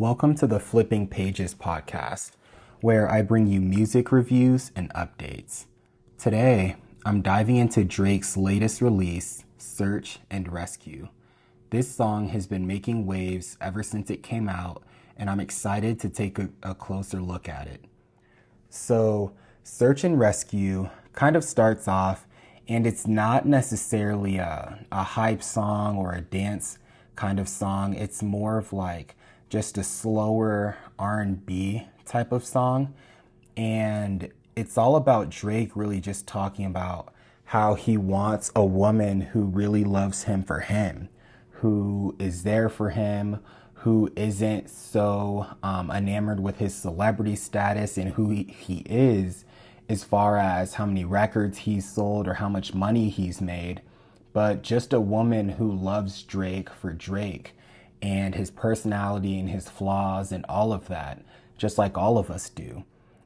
Welcome to the Flipping Pages podcast, where I bring you music reviews and updates. Today, I'm diving into Drake's latest release, Search and Rescue. This song has been making waves ever since it came out, and I'm excited to take a, a closer look at it. So, Search and Rescue kind of starts off, and it's not necessarily a, a hype song or a dance kind of song. It's more of like just a slower R&B type of song. And it's all about Drake really just talking about how he wants a woman who really loves him for him, who is there for him, who isn't so um, enamored with his celebrity status and who he, he is as far as how many records he's sold or how much money he's made, but just a woman who loves Drake for Drake and his personality and his flaws and all of that, just like all of us do.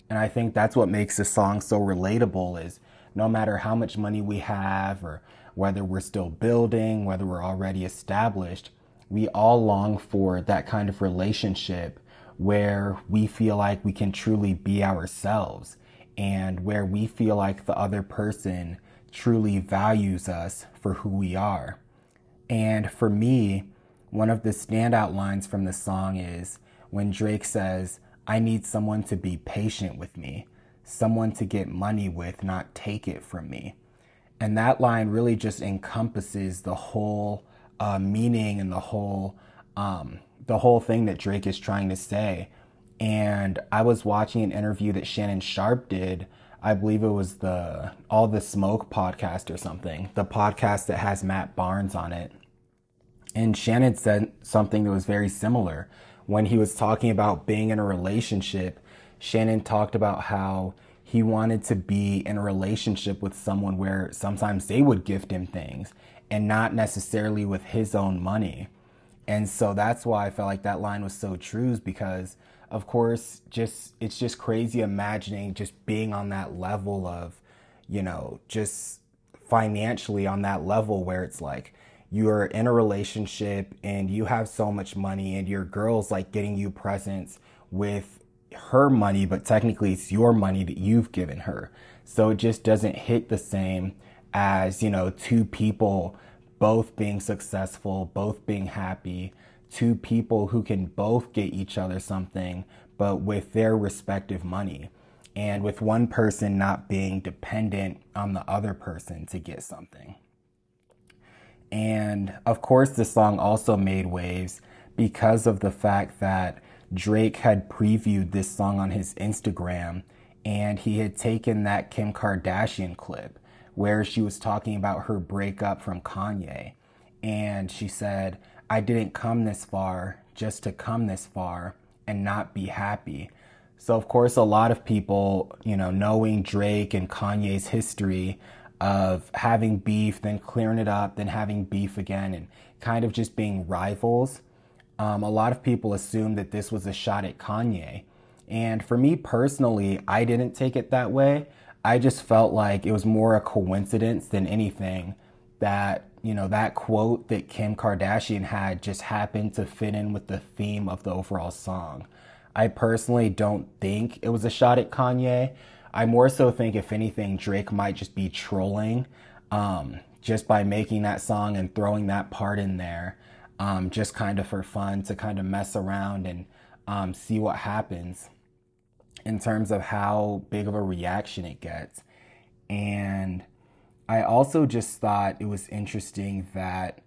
And I think that's what makes the song so relatable is no matter how much money we have or whether we're still building, whether we're already established, we all long for that kind of relationship where we feel like we can truly be ourselves and where we feel like the other person truly values us for who we are. And for me, one of the standout lines from the song is when Drake says, I need someone to be patient with me, someone to get money with, not take it from me. And that line really just encompasses the whole uh, meaning and the whole um, the whole thing that Drake is trying to say. And I was watching an interview that Shannon Sharpe did. I believe it was the All the Smoke podcast or something, the podcast that has Matt Barnes on it. And Shannon said something that was very similar. When he was talking about being in a relationship, Shannon talked about how he wanted to be in a relationship with someone where sometimes they would gift him things and not necessarily with his own money. And so that's why I felt like that line was so true because of course just it's just crazy imagining just being on that level of, you know, just financially on that level where it's like you're in a relationship and you have so much money and your girl's like getting you presents with her money, but technically it's your money that you've given her. So it just doesn't hit the same as, you know, two people both being successful, both being happy, two people who can both get each other something, but with their respective money. And with one person not being dependent on the other person to get something. And of course, the song also made waves because of the fact that Drake had previewed this song on his Instagram and he had taken that Kim Kardashian clip where she was talking about her breakup from Kanye. And she said, I didn't come this far just to come this far and not be happy. So, of course, a lot of people, you know, knowing Drake and Kanye's history, of having beef, then clearing it up, then having beef again, and kind of just being rivals. Um, a lot of people assume that this was a shot at Kanye. And for me personally, I didn't take it that way. I just felt like it was more a coincidence than anything that, you know, that quote that Kim Kardashian had just happened to fit in with the theme of the overall song. I personally don't think it was a shot at Kanye. I more so think, if anything, Drake might just be trolling um, just by making that song and throwing that part in there, um, just kind of for fun to kind of mess around and um, see what happens in terms of how big of a reaction it gets. And I also just thought it was interesting that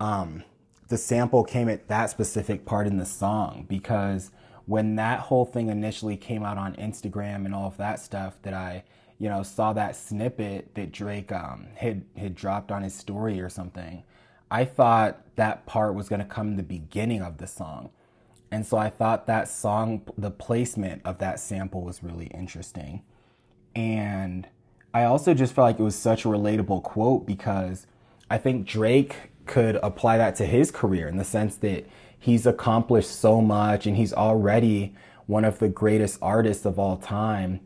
um, the sample came at that specific part in the song because when that whole thing initially came out on Instagram and all of that stuff that I, you know, saw that snippet that Drake um, had had dropped on his story or something, I thought that part was going to come in the beginning of the song. And so I thought that song, the placement of that sample was really interesting. And I also just felt like it was such a relatable quote because I think Drake could apply that to his career in the sense that he's accomplished so much and he's already one of the greatest artists of all time.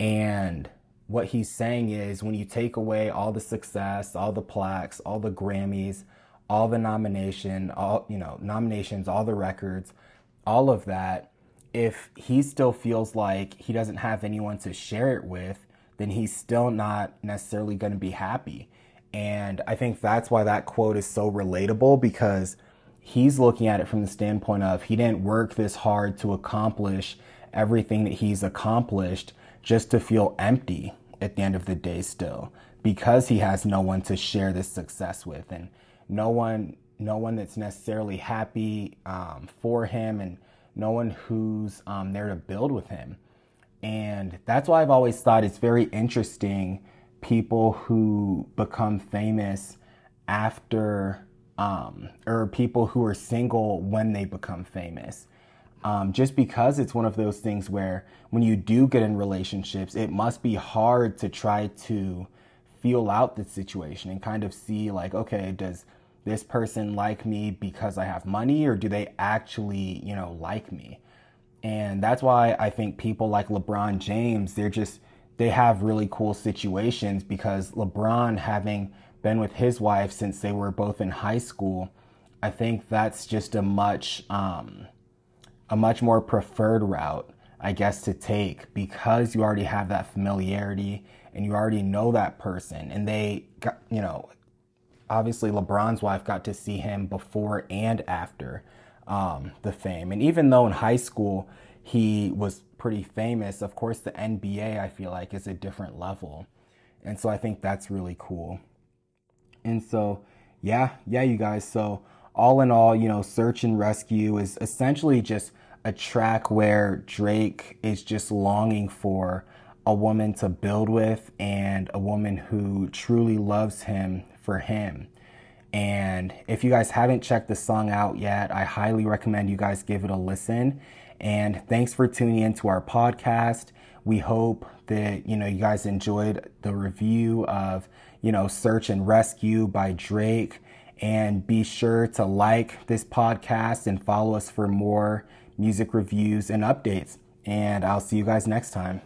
And what he's saying is when you take away all the success, all the plaques, all the Grammys, all the nomination, all you know, nominations, all the records, all of that, if he still feels like he doesn't have anyone to share it with, then he's still not necessarily going to be happy. And I think that's why that quote is so relatable because he's looking at it from the standpoint of he didn't work this hard to accomplish everything that he's accomplished just to feel empty at the end of the day still because he has no one to share this success with and no one no one that's necessarily happy um, for him and no one who's um, there to build with him. And that's why i've always thought it's very interesting people who become famous after um, or people who are single when they become famous um, just because it's one of those things where when you do get in relationships, it must be hard to try to feel out the situation and kind of see, like, okay, does this person like me because I have money or do they actually, you know, like me? And that's why I think people like LeBron James, they're just, they have really cool situations because LeBron, having been with his wife since they were both in high school, I think that's just a much, um, a much more preferred route, I guess, to take because you already have that familiarity and you already know that person. And they got, you know, obviously LeBron's wife got to see him before and after um, the fame. And even though in high school he was pretty famous, of course, the NBA, I feel like, is a different level. And so I think that's really cool. And so, yeah, yeah, you guys. So, all in all, you know, Search and Rescue is essentially just a track where Drake is just longing for a woman to build with and a woman who truly loves him for him. And if you guys haven't checked the song out yet, I highly recommend you guys give it a listen. And thanks for tuning into our podcast. We hope that, you know, you guys enjoyed the review of, you know, Search and Rescue by Drake. And be sure to like this podcast and follow us for more music reviews and updates. And I'll see you guys next time.